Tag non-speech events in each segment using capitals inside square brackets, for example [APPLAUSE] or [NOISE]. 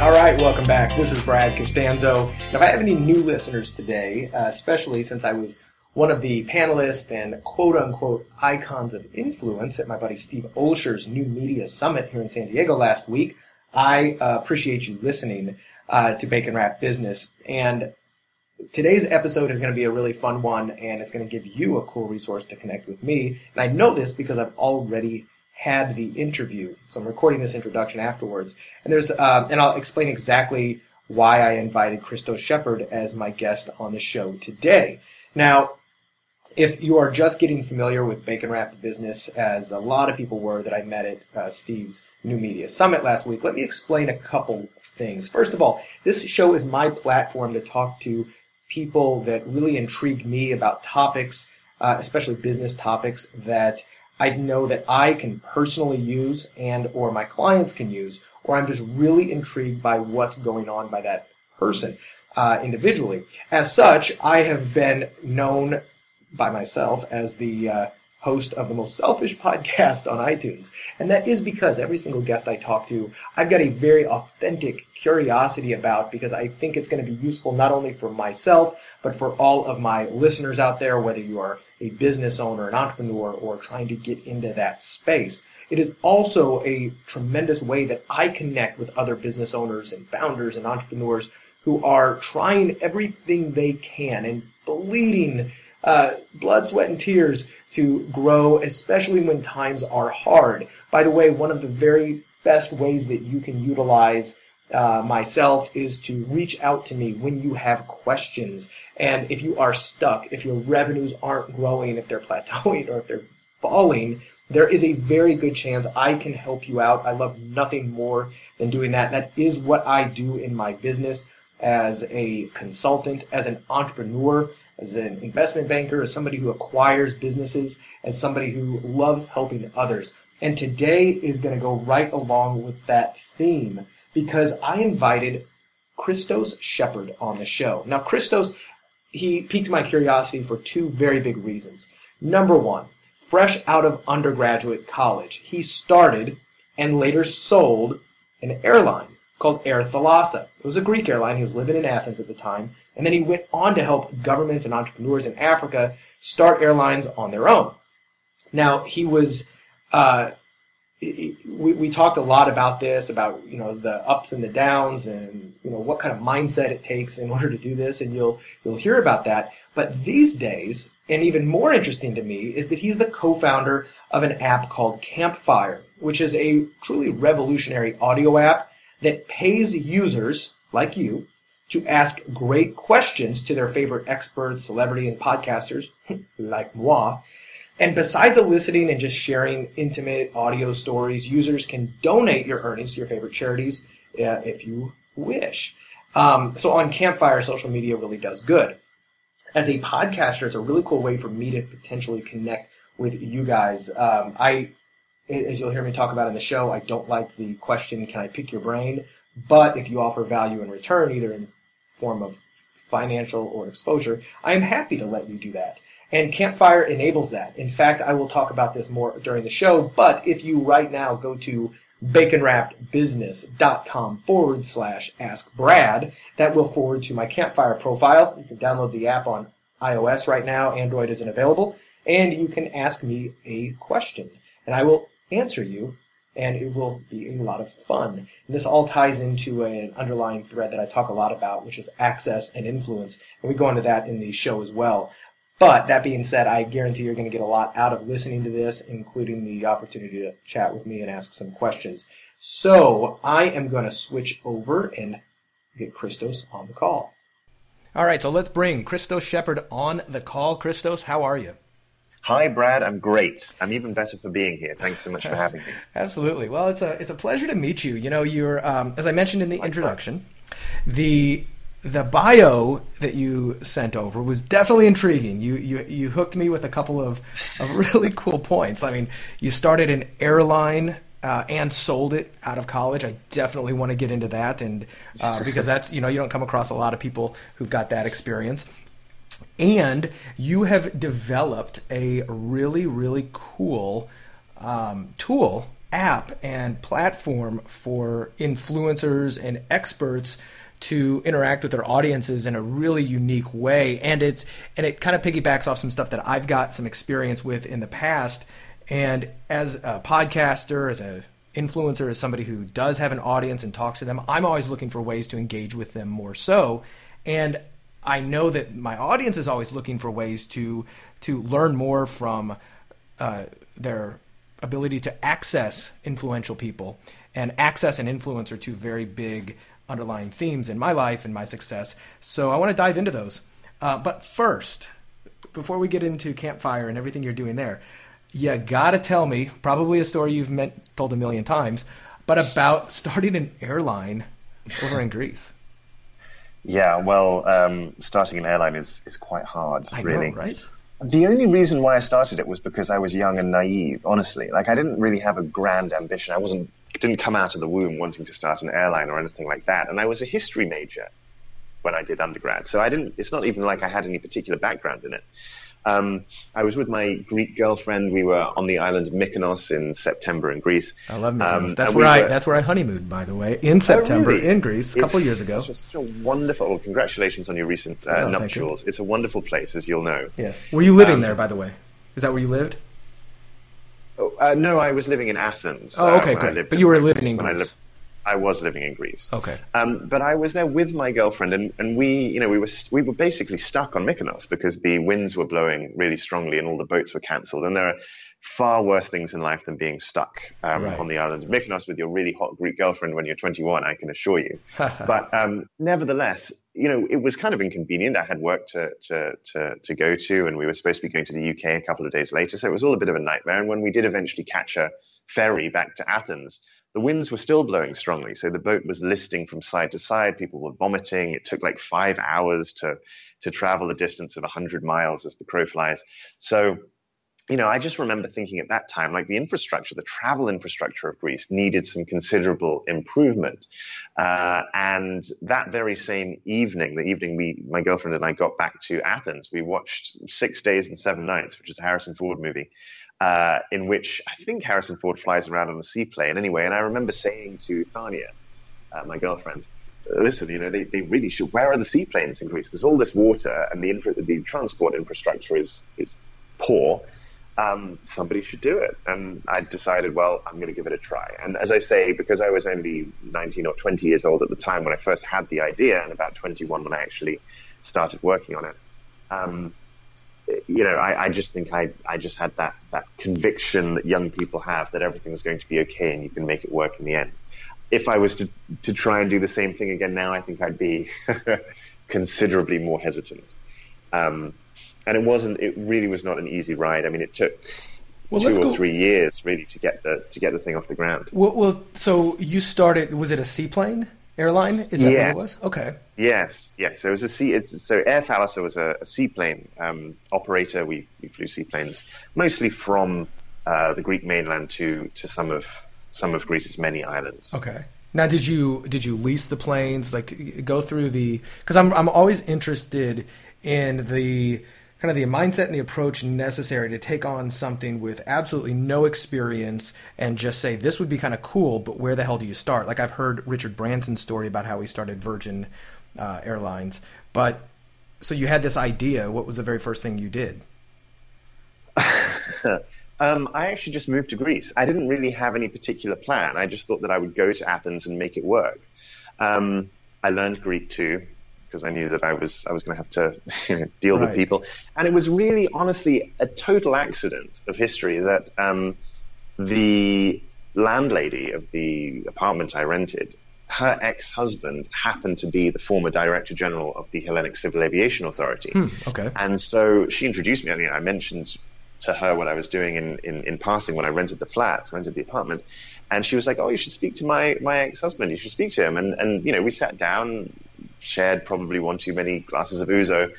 All right, welcome back. This is Brad Costanzo. And if I have any new listeners today, uh, especially since I was one of the panelists and quote unquote icons of influence at my buddy Steve Olsher's new media summit here in San Diego last week, I uh, appreciate you listening uh, to Bacon Wrapped Business. And today's episode is going to be a really fun one, and it's going to give you a cool resource to connect with me. And I know this because I've already had the interview. So I'm recording this introduction afterwards. And there's, uh, and I'll explain exactly why I invited Christos Shepherd as my guest on the show today. Now, if you are just getting familiar with Bacon Wrapped Business, as a lot of people were that I met at uh, Steve's New Media Summit last week, let me explain a couple things. First of all, this show is my platform to talk to people that really intrigue me about topics, uh, especially business topics that I know that I can personally use and or my clients can use, or I'm just really intrigued by what's going on by that person uh, individually. As such, I have been known by myself as the uh, host of the most selfish [LAUGHS] podcast on iTunes. And that is because every single guest I talk to, I've got a very authentic curiosity about because I think it's going to be useful not only for myself, but for all of my listeners out there, whether you are a business owner, an entrepreneur, or trying to get into that space. It is also a tremendous way that I connect with other business owners and founders and entrepreneurs who are trying everything they can and bleeding uh, blood, sweat, and tears to grow, especially when times are hard. By the way, one of the very best ways that you can utilize uh, myself is to reach out to me when you have questions. And if you are stuck, if your revenues aren't growing, if they're plateauing, or if they're falling, there is a very good chance I can help you out. I love nothing more than doing that. That is what I do in my business as a consultant, as an entrepreneur, as an investment banker, as somebody who acquires businesses, as somebody who loves helping others. And today is going to go right along with that theme because I invited Christos Shepherd on the show. Now, Christos, he piqued my curiosity for two very big reasons. Number one, fresh out of undergraduate college, he started and later sold an airline called Air Thalassa. It was a Greek airline. He was living in Athens at the time. And then he went on to help governments and entrepreneurs in Africa start airlines on their own. Now, he was uh, we, we talked a lot about this, about you know the ups and the downs, and you know what kind of mindset it takes in [LAUGHS] order to do this, and you'll you'll hear about that. But these days, and even more interesting to me, is that he's the co-founder of an app called Campfire, which is a truly revolutionary audio app that pays users like you to ask great questions to their favorite experts, celebrity, and podcasters [LAUGHS] like moi and besides eliciting and just sharing intimate audio stories, users can donate your earnings to your favorite charities uh, if you wish. Um, so on Campfire, social media really does good. As a podcaster, it's a really cool way for me to potentially connect with you guys. Um, I, as you'll hear me talk about in the show, I don't like the question, "Can I pick your brain?" But if you offer value in return, either in form of financial or exposure, I am happy to let you do that. And Campfire enables that. In fact, I will talk about this more during the show, but if you right now go to baconwrappedbusiness.com forward slash ask Brad, that will forward to my Campfire profile. You can download the app on iOS right now. Android isn't available. And you can ask me a question and I will answer you and it will be a lot of fun. And this all ties into an underlying thread that I talk a lot about, which is access and influence. And we go into that in the show as well. But that being said, I guarantee you're going to get a lot out of listening to this, including the opportunity to chat with me and ask some questions. So I am going to switch over and get Christos on the call. All right, so let's bring Christos Shepherd on the call. Christos, how are you? Hi, Brad. I'm great. I'm even better for being here. Thanks so much for having me. [LAUGHS] Absolutely. Well, it's a it's a pleasure to meet you. You know, you're um, as I mentioned in the introduction, the the bio that you sent over was definitely intriguing. You you you hooked me with a couple of of [LAUGHS] really cool points. I mean, you started an airline uh, and sold it out of college. I definitely want to get into that, and uh, [LAUGHS] because that's you know you don't come across a lot of people who've got that experience. And you have developed a really really cool um, tool, app, and platform for influencers and experts to interact with their audiences in a really unique way. And it's and it kind of piggybacks off some stuff that I've got some experience with in the past. And as a podcaster as an influencer as somebody who does have an audience and talks to them I'm always looking for ways to engage with them more so. And I know that my audience is always looking for ways to to learn more from uh, their ability to access influential people. And access an influencer to very big underlying themes in my life and my success. So I want to dive into those. Uh, but first, before we get into campfire and everything you're doing there, you gotta tell me probably a story you've meant, told a million times, but about starting an airline over in Greece. Yeah, well, um, starting an airline is is quite hard, I really. know, right? The only reason why I started it was because I was young and naive, honestly. Like I didn't really have a grand ambition. I wasn't didn't come out of the womb wanting to start an airline or anything like that. And I was a history major when I did undergrad. So I didn't it's not even like I had any particular background in it. Um, I was with my Greek girlfriend. We were on the island of Mykonos in September in Greece. I love Mykonos. Um, that's where we I were- that's where I honeymooned, by the way, in September Oh, really? in Greece a couple years ago. Just a wonderful. Well, congratulations on your recent uh, Oh, thank you. nuptials. It's a wonderful place, as you'll know. Yes. Were you living Um, there, by the way? Is that where you lived? Oh, uh, no, I was living in Athens. Oh, uh, okay, I great. But you were living in I Greece. lived- I was living in Greece. Okay. Um, but I was there with my girlfriend, and, and we, you know, we were we were basically stuck on Mykonos because the winds were blowing really strongly, and all the boats were cancelled. And there are far worse things in life than being stuck um, Right. on the island of Mykonos with your really hot Greek girlfriend when you're 21. I can assure you. [LAUGHS] but um, nevertheless, you know, it was kind of inconvenient. I had work to, to to to go to, and we were supposed to be going to the UK a couple of days later, so it was all a bit of a nightmare. And when we did eventually catch a ferry back to Athens, the winds were still blowing strongly. So the boat was listing from side to side. People were vomiting. It took like five hours to to travel a distance of 100 miles as the crow flies. So you know, I just remember thinking at that time, like the infrastructure, the travel infrastructure of Greece needed some considerable improvement. Uh, and that very same evening, the evening we, my girlfriend and I got back to Athens, we watched Six Days and Seven Nights, which is a Harrison Ford movie, uh, in which I think Harrison Ford flies around on a seaplane anyway. And I remember saying to Thania, uh, my girlfriend, listen, you know, they, they really should. Where are the seaplanes in Greece? There's all this water, and the infra- the transport infrastructure is is poor. Um, somebody should do it, and I decided, well, I'm going to give it a try. And as I say, because I was only 19 or 20 years old at the time when I first had the idea, and about 21 when I actually started working on it. Um, you know, I, I just think I, I just had that, that conviction that young people have that everything's going to be okay and you can make it work in the end. If I was to, to try and do the same thing again now, I think I'd be [LAUGHS] considerably more hesitant. Um, and it wasn't, it really was not an easy ride. I mean, it took Well, two or go- three years really to get the, to get the thing off the ground. Well, well, so you started. Was it a seaplane airline? Is that what it was? Okay. Yes, yes. So it was a sea. It's, so Air Thalassa was a, a seaplane um, operator. We, we flew seaplanes mostly from uh, the Greek mainland to to some of some of Greece's many islands. Okay. Now, did you did you lease the planes? Like, go through the because I'm I'm always interested in the kind of the mindset and the approach necessary to take on something with absolutely no experience and just say this would be kind of cool, but where the hell do you start? Like I've heard Richard Branson's story about how he started Virgin uh, Airlines, but so you had this idea. What was the very first thing you did? [LAUGHS] Um, I actually just moved to Greece. I didn't really have any particular plan. I just thought that I would go to Athens and make it work. Um, I learned Greek too because I knew that I was I was going to have to [LAUGHS] you know, deal with people, and it was really honestly a total accident of history that um, the landlady of the apartment I rented, her ex-husband happened to be the former director general of the Hellenic Civil Aviation Authority. Okay. And so she introduced me. I mean, I mentioned to her what I was doing in, in, in passing when I rented the flat, rented the apartment. And she was like, "Oh, you should speak to my, my ex-husband. You should speak to him." And and you know, we sat down, shared probably one too many glasses of ouzo,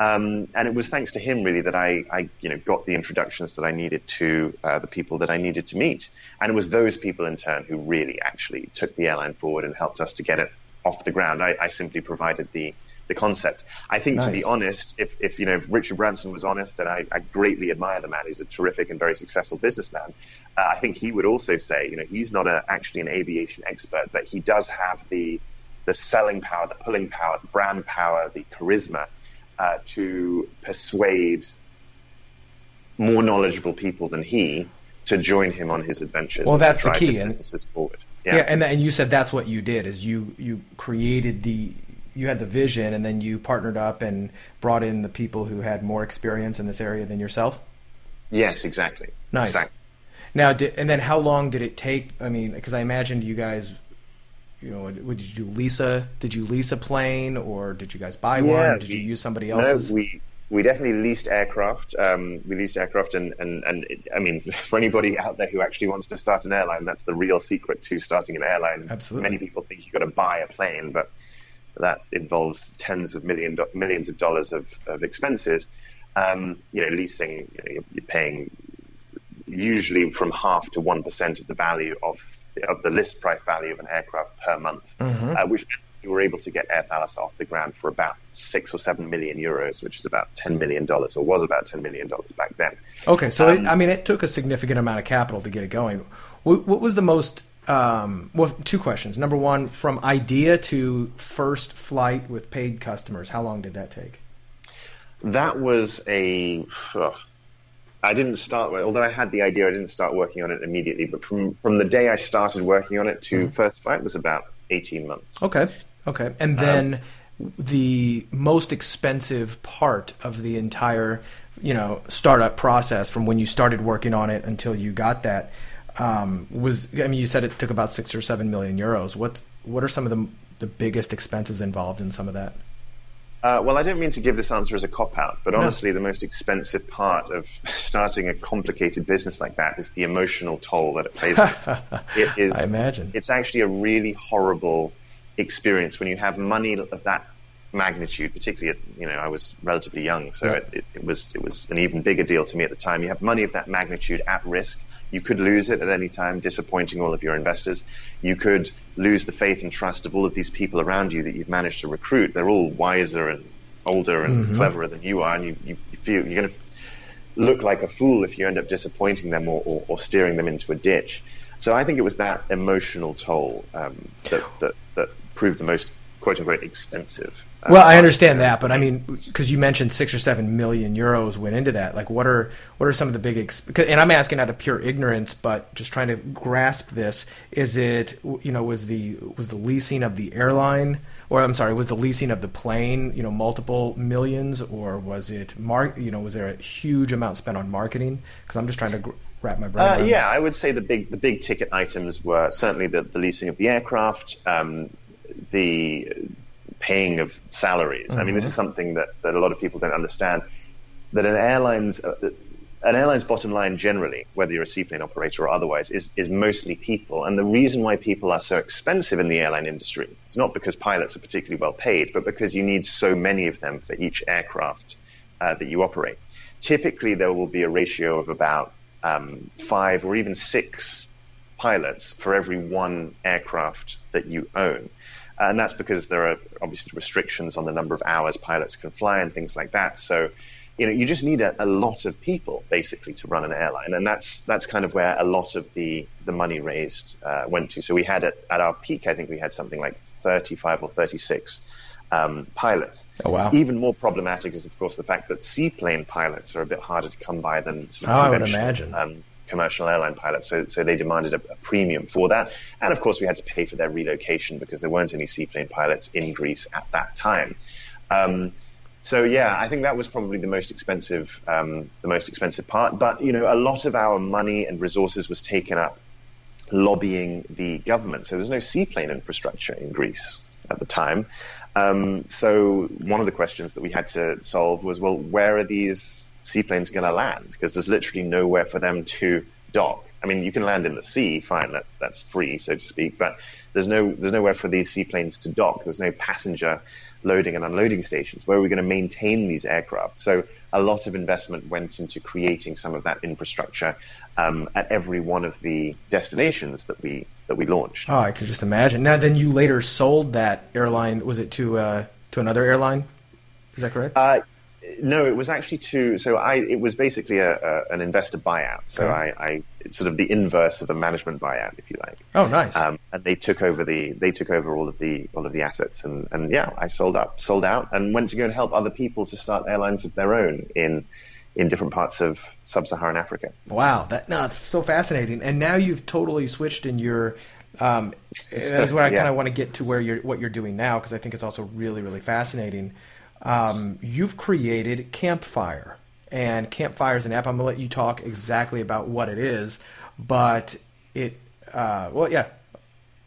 um, and it was thanks to him really that I, I you know got the introductions that I needed to uh, the people that I needed to meet. And it was those people in turn who really actually took the airline forward and helped us to get it off the ground. I, I simply provided the the concept. I think, nice. to be honest, if, if you know if Richard Branson was honest, and I, I, greatly admire the man, he's a terrific and very successful businessman. Uh, I think he would also say, you know, he's not a, actually an aviation expert, but he does have the the selling power, the pulling power, the brand power, the charisma uh, to persuade more knowledgeable people than he to join him on his adventures. Well, that's the key. And, businesses forward. Yeah, yeah and, and you said that's what you did is you you created the you had the vision and then you partnered up and brought in the people who had more experience in this area than yourself. Yes, exactly. Nice. Exactly. Now, did, and then how long did it take? I mean, because I imagined you guys, you know, what did you do? Lease Did you lease a plane, or did you guys buy yeah, one? Did we, you use somebody else's? No, we we definitely leased aircraft. Um, we leased aircraft, and and and it, I mean, [LAUGHS] for anybody out there who actually wants to start an airline, that's the real secret to starting an airline. Absolutely. Many people think you've got to buy a plane, but that involves tens of million do- millions of dollars of, of expenses. Um, you know, leasing, you know, you're, you're, paying usually from half to one percent of the value of of the list price value of an aircraft per month, mm-hmm. uh, which we were able to get Air Thalassa off the ground for about six or seven million euros, which is about ten million dollars, or was about ten million dollars back then. Okay, so um, it, I mean, it took a significant amount of capital to get it going. What, what was the most um, well, two questions. Number one, from idea to first flight with paid customers, how long did that take? That was a. I didn't start, although I had the idea, I didn't start working on it immediately. But from, from the day I started working on it to mm. first flight was about 18 months. Okay. Okay. And um, then um, the most expensive part of the entire, you know, startup process from when you started working on it until you got that um, was I mean you said it took about six or seven million euros. What what are some of the the biggest expenses involved in some of that? Uh, well, I don't mean to give this answer as a cop out, but honestly, no. the most expensive part of [LAUGHS] starting a complicated business like that is the emotional toll that it plays. [LAUGHS] it is. I imagine it's actually a really horrible experience when you have money of that magnitude. Particularly, at, you know, I was relatively young, so yeah. it, it, it was it was an even bigger deal to me at the time. You have money of that magnitude at risk you could lose it at any time, disappointing all of your investors. You could lose the faith and trust of all of these people around you that you've managed to recruit. They're all wiser and older and mm-hmm. cleverer than you are, and you, you, you feel you're going to look like a fool if you end up disappointing them or, or, or, steering them into a ditch. So I think it was that emotional toll um, that, that, that proved the most quote unquote expensive. Uh, well, I understand that, but I mean, because you mentioned six or seven million euros went into that. Like, what are what are some of the big? Ex- and I'm asking out of pure ignorance, but just trying to grasp this. Is it you know was the was the leasing of the airline, or I'm sorry, was the leasing of the plane you know multiple millions, or was it mark you know was there a huge amount spent on marketing? Because I'm just trying to. Gr- wrap my brain. Uh, yeah, I would say the big the big ticket items were certainly the, the leasing of the aircraft, um, the paying of salaries. Mm-hmm. I mean, this is mm-hmm. something that, that a lot of people don't understand. That an airline's uh, an airline's bottom line generally, whether you're a seaplane operator or otherwise, is, is mostly people. And the reason why people are so expensive in the airline industry is not because pilots are particularly well paid, but because you need so many of them for each aircraft uh, that you operate. Typically, there will be a ratio of about um, five or even six pilots for every one aircraft that you own. And that's because there are obviously restrictions on the number of hours pilots can fly and things like that. So, you know, you just need a, a lot of people basically to run an airline, and that's that's kind of where a lot of the the money raised uh, went to. So we had at, at our peak, I think we had something like 35 or 36 um, pilots. Oh, wow. Even more problematic is, of course, the fact that seaplane pilots are a bit harder to come by than sort of oh, I would imagine. Um, commercial airline pilots. So, so they demanded a, a, premium for that. And of course, we had to pay for their relocation because there weren't any seaplane pilots in Greece at that time. Um, so yeah, I think that was probably the most expensive, um, the most expensive part. But you know, a lot of our money and resources was taken up lobbying the government. So there's no seaplane infrastructure in Greece at the time. Um, so one of the questions that we had to solve was, well, where are these seaplanes going to land because there's literally nowhere for them to dock. I mean, you can land in the sea, fine, that, that's free, so to speak, but there's no there's nowhere for these seaplanes to dock. There's no passenger loading and unloading stations. Where are we going to maintain these aircraft? So a lot of investment went into creating some of that infrastructure um, at every one of the destinations that we that we launched. Oh, I can just imagine. Now, then you later sold that airline. Was it to uh, to another airline? Is that correct? Uh, no, it was actually to. So I, it was basically a, a an investor buyout. So okay. I, I, sort of the inverse of a management buyout, if you like. Oh, nice. Um, and they took over the, they took over all of the, all of the assets, and and yeah, I sold up, sold out, and went to go and help other people to start airlines of their own in in different parts of sub-Saharan Africa. Wow, that no, it's so fascinating. And now you've totally switched in your. Um, that's what I [LAUGHS] yes. kind of want to get to where you're what you're doing now because I think it's also really really fascinating um, you've created Campfire. And Campfire is an app. I'm going to let you talk exactly about what it is. But it, uh, well, yeah,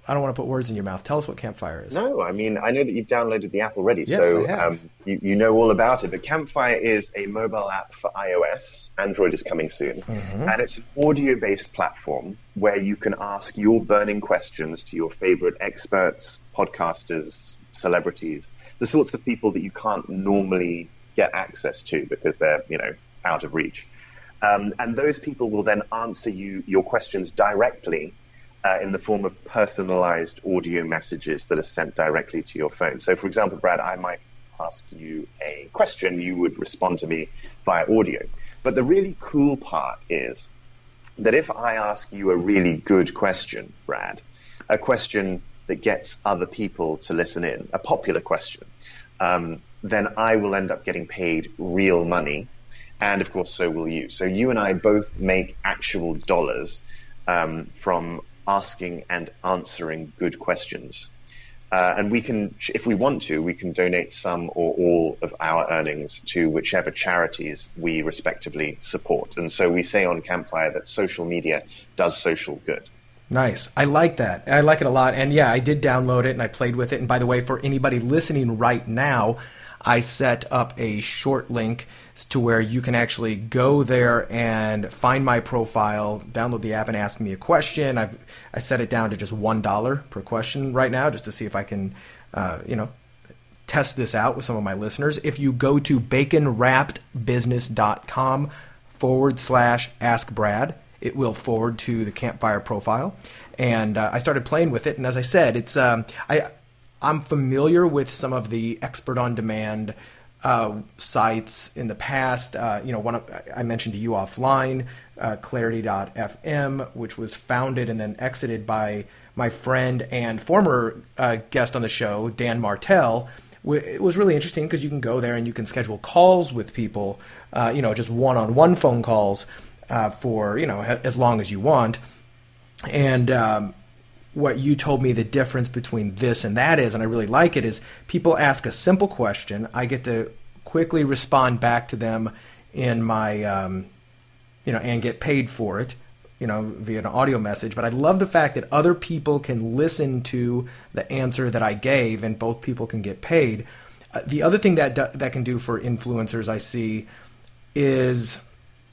I don't want to put words in your mouth. Tell us what Campfire is. No, I mean, I know that you've downloaded the app already, yes, so um, you, you, know all about it. But Campfire is a mobile app for iOS. Android is coming soon. Mm-hmm. And it's an audio based platform where you can ask your burning questions to your favorite experts, podcasters, celebrities the sorts of people that you can't normally get access to because they're, you know, out of reach. Um, and those people will then answer you your questions directly uh, in the form of personalized audio messages that are sent directly to your phone. So, for example, Brad, I might ask you a question, you would respond to me via audio. But the really cool part is that if I ask you a really good question, Brad, a question that gets other people to listen in, a popular question, um, then I will end up getting paid real money. And of course, so will you. So you and I both make actual dollars um, from asking and answering good questions. Uh, and we can, if we want to, we can donate some or all of our earnings to whichever charities we respectively support. And so we say on Campfire that social media does social good. Nice. I like that. I like it a lot. And yeah, I did download it and I played with it. And by the way, for anybody listening right now, I set up a short link to where you can actually go there and find my profile, download the app, and ask me a question. I've I set it down to just one dollar per question right now, just to see if I can, uh, you know, test this out with some of my listeners. If you go to baconwrappedbusiness.com forward slash ask Brad, it will forward to the campfire profile. And uh, I started playing with it, and as I said, it's um, I I'm familiar with some of the expert on demand uh, sites in the past. Uh, you know, one of, I mentioned to you offline, uh, Clarity.fm, which was founded and then exited by my friend and former uh, guest on the show, Dan Martell. It was really interesting because you can go there and you can schedule calls with people, uh, you know, just one-on-one phone calls uh, for you know as long as you want. And um, what you told me the difference between this and that is, and I really like it, is people ask a simple question. I get to quickly respond back to them in my, um, you know, and get paid for it, you know, via an audio message. But I love the fact that other people can listen to the answer that I gave, and both people can get paid. Uh, the other thing that that can do for influencers, I see, is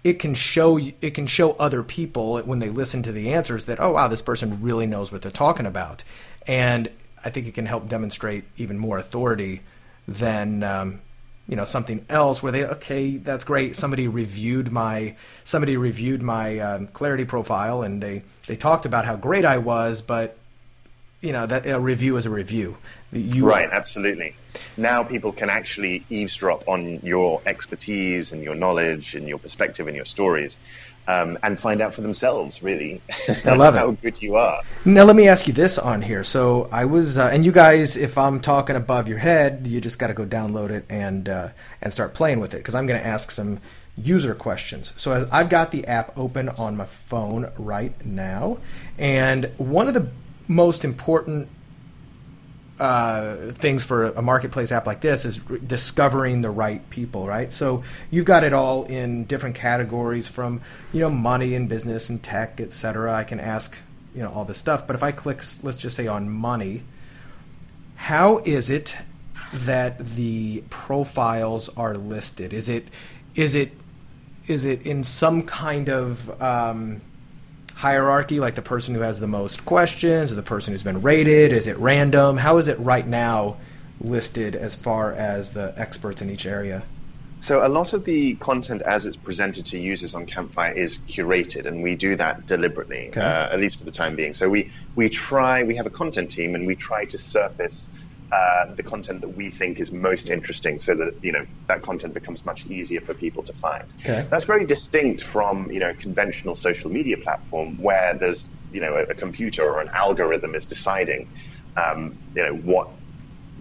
it can show it can show other people when they listen to the answers that oh wow this person really knows what they're talking about. And i think it can help demonstrate even more authority than um, you know something else where they okay that's great. Somebody reviewed my somebody reviewed my um, clarity profile and they they talked about how great i was but you know that a review is a review. You right, absolutely. Now people can actually eavesdrop on your expertise and your knowledge and your perspective and your stories. Um, and find out for themselves, really. I love [LAUGHS] how it. good you are. Now, let me ask you this on here. So, I was, uh, and you guys, if I'm talking above your head, you just got to go download it and uh, and start playing with it because I'm going to ask some user questions. So, I've got the app open on my phone right now, and one of the most important uh, things for a marketplace app like this is discovering the right people, right? So you've got it all in different categories from you know money and business and tech, etc. I can ask you know all this stuff, but if I click, let's just say on money, how is it that the profiles are listed? Is it is it is it in some kind of um, hierarchy, like the person who has the most questions, or the person who's been rated? Is it random? How is it right now listed as far as the experts in each area? So a lot of the content as it's presented to users on Campfire is curated, and we do that deliberately, okay. uh, at least for the time being. So we we try, we have a content team, and we try to surface uh, the content that we think is most interesting, so that you know that content becomes much easier for people to find. Okay. That's very distinct from you know conventional social media platform where there's you know a, a computer or an algorithm is deciding um, you know what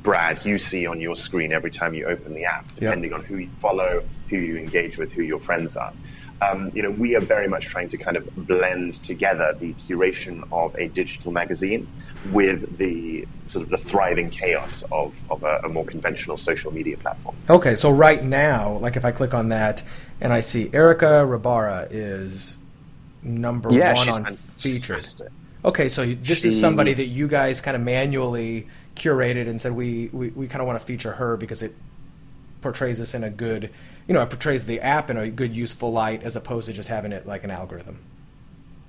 Brad you see on your screen every time you open the app, depending yep. on who you follow, who you engage with, who your friends are. Um, you know, we are very much trying to kind of blend together the curation of a digital magazine with the sort of the thriving chaos of, of a, a, more conventional social media platform. Okay, so right now, like if I click on that and I see Erica Rabara is number yeah, one on features. Okay, so this she, is somebody that you guys kind of manually curated and said we, we, we kind of want to feature her because it portrays us in a good, you know, it portrays the app in a good, useful light as opposed to just having it like an algorithm.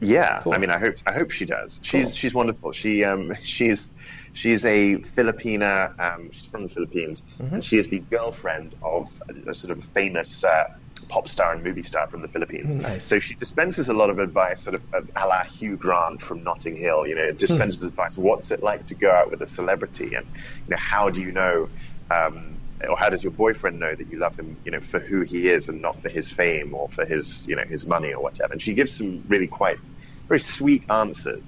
Yeah, cool. I mean, I hope I hope she does. She's cool. she's wonderful. She um she's she's a Filipina. Um, she's from the Philippines, mm-hmm. and she is the girlfriend of a, a sort of famous uh, pop star and movie star from the Philippines. Nice. So she dispenses a lot of advice, sort of a la Hugh Grant from Notting Hill. You know, dispenses hmm. advice. What's it like to go out with a celebrity, and you know, how do you know, um, or how does your boyfriend know that you love him, you know, for who he is and not for his fame or for his, you know, his money or whatever. And she gives some really quite very sweet answers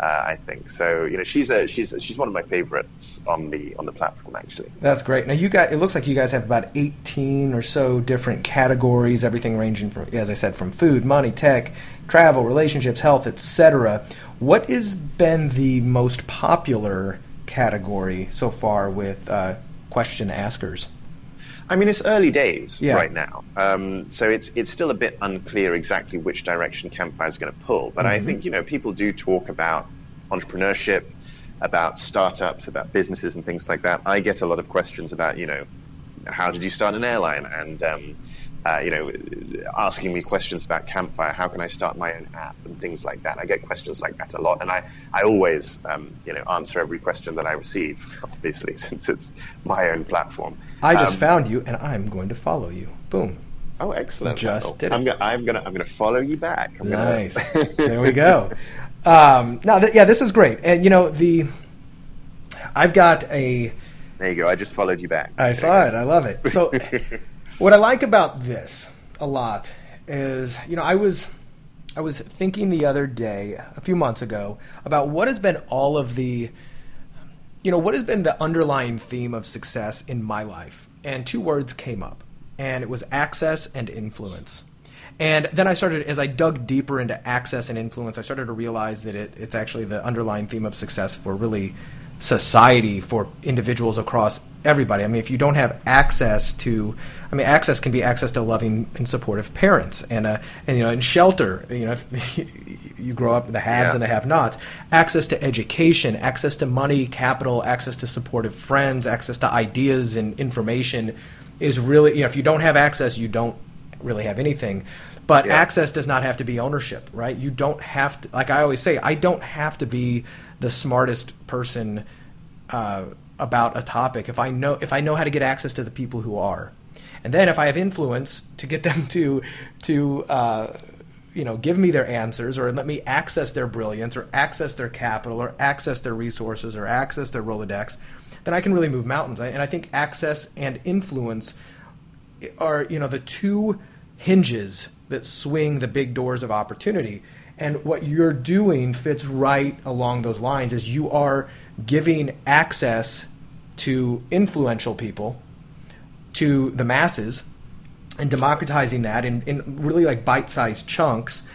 uh, I think so. You know, she's a she's she's one of my favorites on the on the platform actually. That's great. Now you got it looks like you guys have about eighteen or so different categories, everything ranging from as I said from food, money, tech, travel, relationships, health, etc. What has been the most popular category so far with uh, question askers? I mean, it's early days yeah. right now, um, so it's it's still a bit unclear exactly which direction Campfire is going to pull. But mm-hmm. I think you know people do talk about entrepreneurship, about startups, about businesses and things like that. I get a lot of questions about you know how did you start an airline and um, uh, you know, asking me questions about Campfire. How can I start my own app and things like that? I get questions like that a lot, and I, I always, um, you know, answer every question that I receive. Obviously, [LAUGHS] since it's my own platform. I just um, found you, and I'm going to follow you. Boom. Oh, excellent! Just did. I'm, gonna, I'm gonna, I'm gonna follow you back. I'm nice. Gonna... [LAUGHS] there we go. Um, now, th- yeah, this is great, and you know the. I've got a. There you go. I just followed you back. I saw it. I love it. So. [LAUGHS] What I like about this a lot is, you know, I was I was thinking the other day, a few months ago, about what has been all of the you know, what has been the underlying theme of success in my life? And two words came up, and it was access and influence. And then I started, as I dug deeper into access and influence, I started to realize that it, it's actually the underlying theme of success for really society for individuals across everybody. I mean, if you don't have access to, I mean, access can be access to loving and supportive parents, and uh, and you know, in shelter, you know, if [LAUGHS] you grow up in the haves yeah. and the have-nots. Access to education, access to money, capital, access to supportive friends, access to ideas and information is really, you know, if you don't have access, you don't really have anything. But yeah. access does not have to be ownership, right? You don't have to, like I always say, I don't have to be the smartest person uh, about a topic if I know if I know how to get access to the people who are, and then if I have influence to get them to to uh, you know give me their answers or let me access their brilliance or access their capital or access their resources or access their rolodex, then I can really move mountains. And I think access and influence are you know the two hinges that swing the big doors of opportunity. And what you're doing fits right along those lines is you are giving access to influential people, to the masses, and democratizing that in, in really like bite-sized chunks.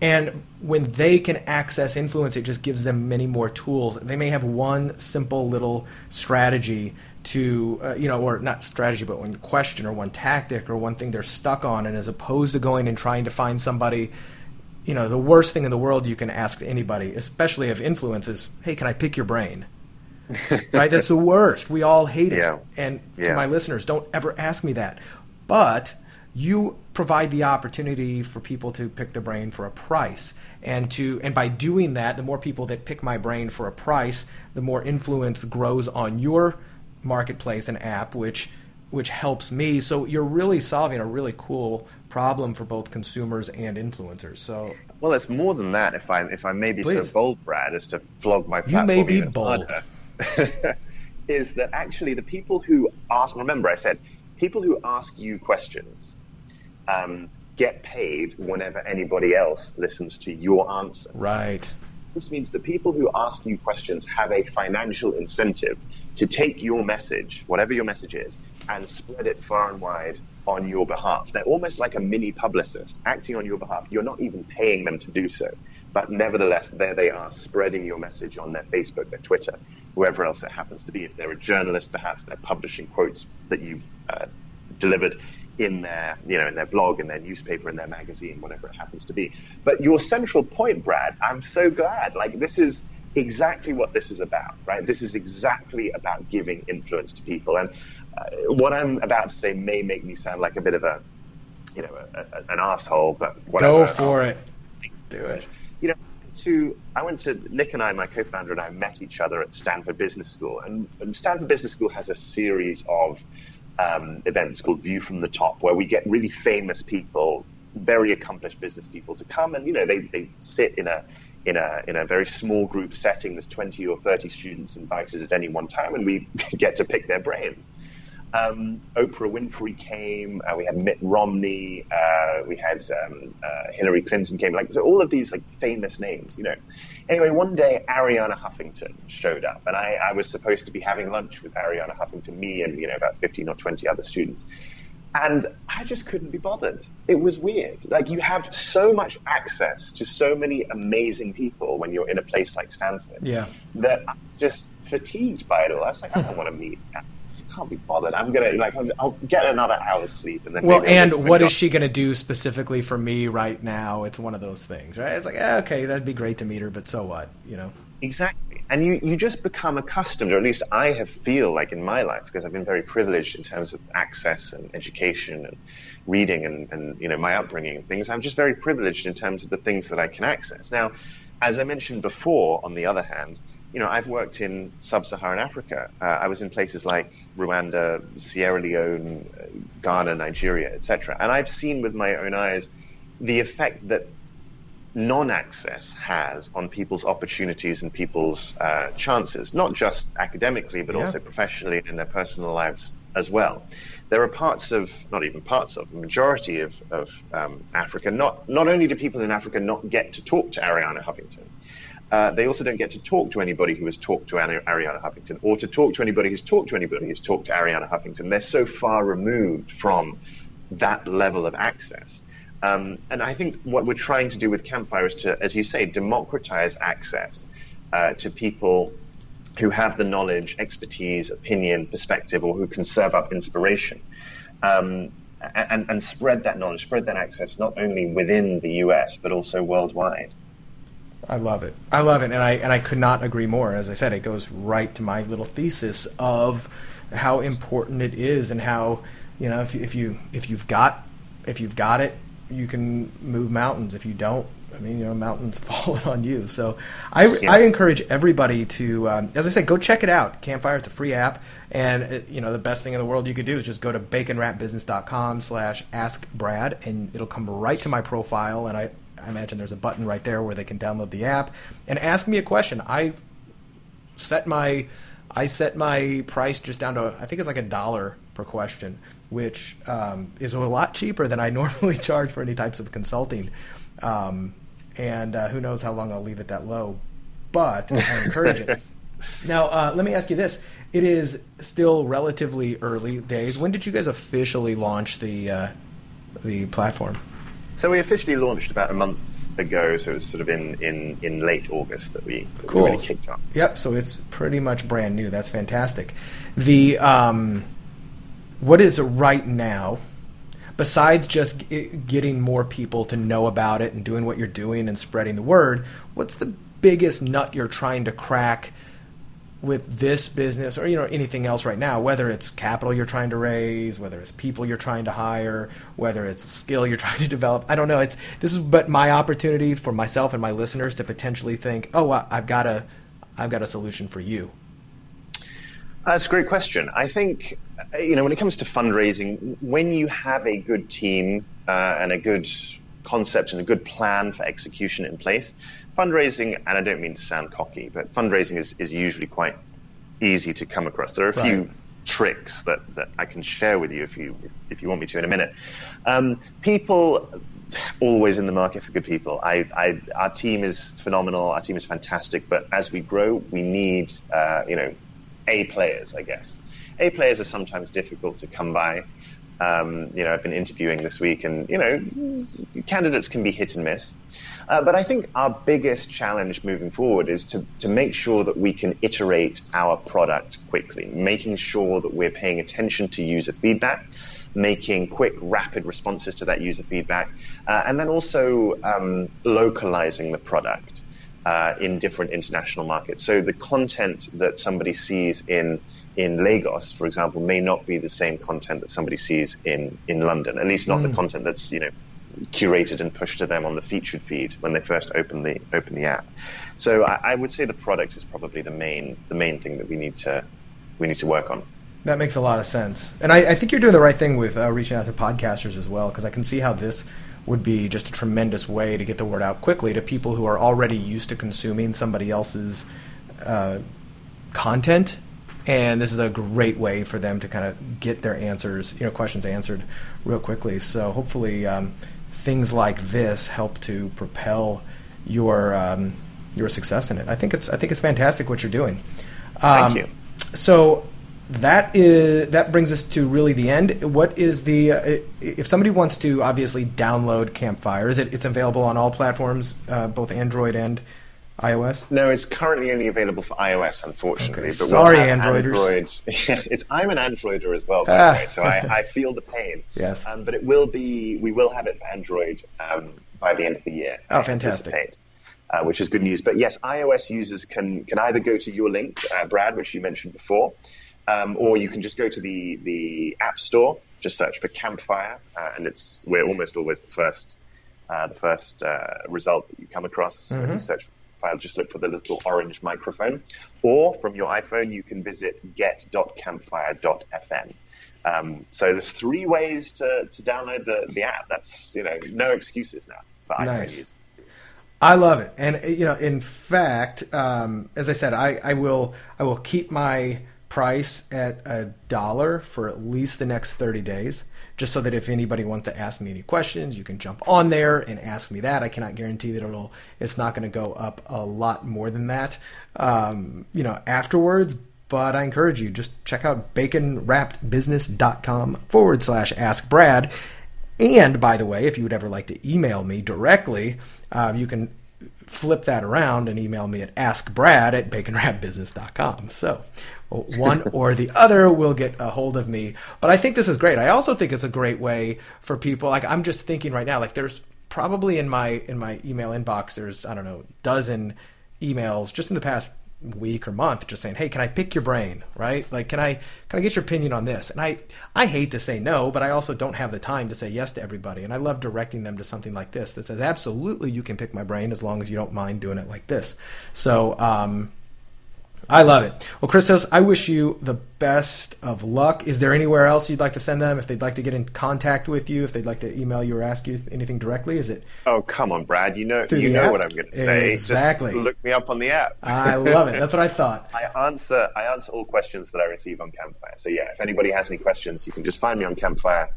And when they can access influence, it just gives them many more tools. They may have one simple little strategy to, uh, you know, or not strategy, but one question or one tactic or one thing they're stuck on. And as opposed to going and trying to find somebody you know, the worst thing in the world you can ask anybody, especially of influence, is, "Hey, can I pick your brain?" [LAUGHS] right? That's the worst. We all hate it. Yeah. And yeah. to my listeners, don't ever ask me that. But you provide the opportunity for people to pick the brain for a price and to and by doing that the more people that pick my brain for a price the more influence grows on your marketplace and app which which helps me so you're really solving a really cool problem for both consumers and influencers so well it's more than that if i if i may be Please. so bold brad as to flog my platform you may be bold [LAUGHS] is that actually the people who ask remember i said people who ask you questions um, get paid whenever anybody else listens to your answer. Right. This means the people who ask you questions have a financial incentive to take your message, whatever your message is, and spread it far and wide on your behalf. They're almost like a mini publicist acting on your behalf. You're not even paying them to do so. But nevertheless, there they are, spreading your message on their Facebook, their Twitter, whoever else it happens to be. If they're a journalist, perhaps they're publishing quotes that you've uh, delivered in their, you know, in their blog, in their newspaper, in their magazine, whatever it happens to be. But your central point, Brad, I'm so glad. Like this is exactly what this is about, right? This is exactly about giving influence to people. And what I'm about to say may make me sound like a bit of a, you know, a, a, an asshole, but whatever. Go for it. Do it. You know, to I went to Nick and I, my co-founder and I, met each other at Stanford Business School, and, and Stanford Business School has a series of um, events called View from the Top, where we get really famous people, very accomplished business people, to come and you know they, they sit in a in a in a very small group setting. There's 20 or 30 students invited at any one time, and we [LAUGHS] get to pick their brains. Um, Oprah Winfrey came. Uh, we had Mitt Romney. Uh, we had um, uh, Hillary Clinton came. Like so, all of these like famous names, you know. Anyway, one day Arianna Huffington showed up, and I, I was supposed to be having lunch with Arianna Huffington, me and you know about 15 or 20 other students. And I just couldn't be bothered. It was weird. Like you have so much access to so many amazing people when you're in a place like Stanford. Yeah. That I'm just fatigued by it all. I was like, I don't want to meet can't be bothered. I'm gonna like I'll get another hour's sleep and then. Well, and what is she gonna do specifically for me right now? It's one of those things, right? It's like eh, okay, that'd be great to meet her, but so what, you know? Exactly, and you you just become accustomed, or at least I have feel like in my life because I've been very privileged in terms of access and education and reading and and you know my upbringing and things. I'm just very privileged in terms of the things that I can access now. As I mentioned before, on the other hand, you know, I've worked in sub-Saharan Africa. Uh, I was in places like Rwanda, Sierra Leone, Ghana, Nigeria, etc. And I've seen with my own eyes the effect that non-access has on people's opportunities and people's uh, chances, not just academically, but yeah. also professionally and in their personal lives as well. There are parts of, not even parts of, the majority of, of um, Africa, not, not only do people in Africa not get to talk to Arianna Huffington, uh, they also don't get to talk to anybody who has talked to Arianna Huffington or to talk to anybody who's talked to anybody who's talked to Arianna Huffington. They're so far removed from that level of access. Um, and I think what we're trying to do with Campfire is to, as you say, democratize access uh, to people who have the knowledge, expertise, opinion, perspective, or who can serve up inspiration. Um, and, and spread that knowledge, spread that access not only within the US, but also worldwide. I love it. I love it, and I and I could not agree more. As I said, it goes right to my little thesis of how important it is, and how you know if you, if you if you've got if you've got it, you can move mountains. If you don't, I mean, you know, mountains [LAUGHS] fall on you. So I, yeah. I encourage everybody to, um, as I said, go check it out. Campfire, it's a free app. And, it, you know, the best thing in the world you could do is just go to baconwrappedbusiness.com slash ask Brad, and it'll come right to my profile. And I, I imagine there's a button right there where they can download the app and ask me a question. I set my I set my price just down to I think it's like a dollar per question, which um, is a lot cheaper than I [LAUGHS] normally charge for any types of consulting. Um, and uh, who knows how long I'll leave it that low, but I encourage it. [LAUGHS] Now, uh, let me ask you this: It is still relatively early days. When did you guys officially launch the uh, the platform? So we officially launched about a month ago, so it's sort of in, in, in late August that we, that cool. we really kicked off. Yep, so it's pretty much brand new. That's fantastic. The um, what is right now, besides just getting more people to know about it and doing what you're doing and spreading the word, what's the biggest nut you're trying to crack with this business or you know anything else right now whether it's capital you're trying to raise whether it's people you're trying to hire whether it's skill you're [LAUGHS] trying to develop i don't know it's this is but my opportunity for myself and my listeners to potentially think oh i've got a i've got a solution for you that's a great question. I think, you know, when it comes to fundraising, when you have a good team uh, and a good concept and a good plan for execution in place, fundraising, and I don't mean to sound cocky, but fundraising is, is usually quite easy to come across. There are a right. few tricks that, that I can share with you if you if you want me to in a minute. Um, people always in the market for good people. I, I, our team is phenomenal. Our team is fantastic. But as we grow, we need uh, you know A players, I guess. A players are sometimes difficult to come by. Um, you know, I've been interviewing this week, and you know, candidates can be hit and miss. Uh, but I think our biggest challenge moving forward is to, to make sure that we can iterate our product quickly, making sure that we're paying attention to user feedback, making quick, rapid responses to that user feedback, uh, and then also um, localizing the product. Uh, in different international markets. So the content that somebody sees in in Lagos, for example, may not be the same content that somebody sees in, in London. At least not mm. the content that's you know curated and pushed to them on the featured feed when they first open the open the app. So I, I, would say the product is probably the main the main thing that we need to we need to work on. That makes a lot of sense, and I, I think you're doing the right thing with uh, reaching out to podcasters as well, because I can see how this would be just a tremendous way to get the word out quickly to people who are already used to consuming somebody else's uh, content and this is a great way for them to kind of get their answers, you know, questions answered real quickly. So hopefully, um, things like this help to propel your um, your success in it. I think it's I think it's fantastic what you're doing. Um, Thank you. So that is that brings us to really the end. What is the uh, if somebody wants to obviously download Campfire? Is it it's available on all platforms, uh, both Android and iOS? No, it's currently only available for iOS, unfortunately. Okay. But Sorry, Androiders. Android. [LAUGHS] it's I'm an Androider as well, by ah. the way, so I, I, feel the pain. [LAUGHS] Yes. Um, but it will be. We will have it for Android um, by the end of the year. Oh, fantastic. Uh, which is good news. But yes, iOS users can can either go to your link, uh, Brad, which you mentioned before, um, or you can just go to the the App Store, just search for Campfire, uh, and it's we're almost always the first uh, the first uh, result that you come across. Mm-hmm. When you search file, just look for the little orange microphone. Or from your iPhone, you can visit get.campfire.fm. Um, so there's three ways to, to download the, the app. That's, you know, no excuses now for iPhone nice. users. I love it, and you know, in fact, um, as I said, I, I will I will keep my price at a dollar for at least the next thirty days just so that if anybody wants to ask me any questions, you can jump on there and ask me that. I cannot guarantee that it'll it's not going to go up a lot more than that, um, you know, afterwards. But I encourage you just check out baconwrappedbusiness.com forward slash ask Brad. And by the way, if you would ever like to email me directly, uh, you can flip that around and email me at askbrad at baconwrappedbusiness.com. So one [LAUGHS] or the other will get a hold of me. But I think this is great. I also think it's a great way for people. Like I'm just thinking right now, like there's probably in my in my email inbox, there's I don't know, dozen emails just in the past week or month just saying hey can i pick your brain? Right? Like can i can i get your opinion on this? And i i hate to say no but i also don't have the time to say yes to everybody. And i love directing them to something like this that says absolutely you can pick my brain as long as you don't mind doing it like this. So um I love it. Well, Christos, I wish you the best of luck. Is there anywhere else you'd like to send them if they'd like to get in contact with you, if they'd like to email you or ask you anything directly? Is it? Oh, come on, Brad. You know, you know app? what I'm going to say. Exactly. Just look me up on the app. I love it. That's what I thought. [LAUGHS] I answer. I answer all questions that I receive on Campfire. So yeah, if anybody has any questions, you can just find me on Campfire.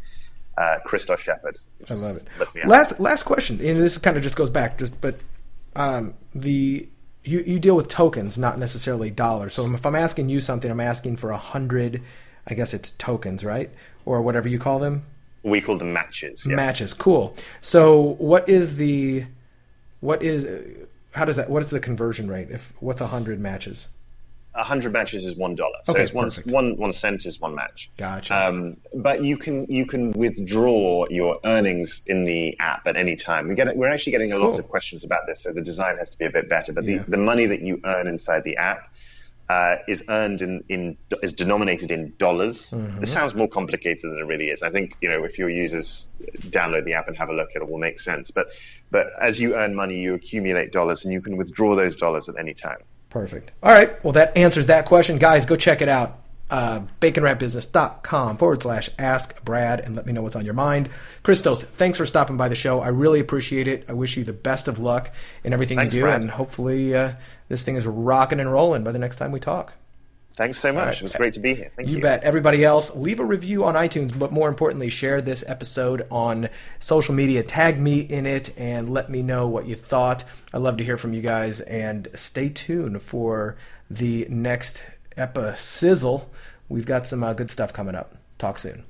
Uh, Christos Shepherd. I love it. Last last question, and this kind of just goes back, just but um, the you, you deal with tokens, not necessarily dollars. So if I'm asking you something, I'm asking for a hundred, I guess it's tokens, right? Or whatever you call them. We call them matches. Yeah. Matches, cool. So what is the, what is, how does that, what is the conversion rate? If what's a hundred matches? 100 matches is one dollar. So okay, it's one, one, one cent is one match. Gotcha. Um, but you can you can withdraw your earnings in the app at any time. We get we're actually getting a cool. lot of questions about this, so the design has to be a bit better. But yeah. the, the money that you earn inside the app uh, is earned in, in is denominated in dollars. Mm-hmm. This sounds more complicated than it really is. I think you know if your users download the app and have a look, at it will make sense. But but as you earn money, you accumulate dollars, and you can withdraw those dollars at any time. Perfect. All right. Well, that answers that question, guys. Go check it out uh, baconwrappedbusiness.com forward slash ask Brad and let me know what's on your mind. Christos, thanks for stopping by the show. I really appreciate it. I wish you the best of luck in everything thanks, you do, Brad. and hopefully uh, this thing is rocking and rolling by the next time we talk. Thanks so much. Right. It was great to be here. Thank you. You bet. Everybody else, leave a review on iTunes, but more importantly, share this episode on social media. Tag me in it and let me know what you thought. I'd love to hear from you guys, and stay tuned for the next Sizzle. We've got some uh, good stuff coming up. Talk soon.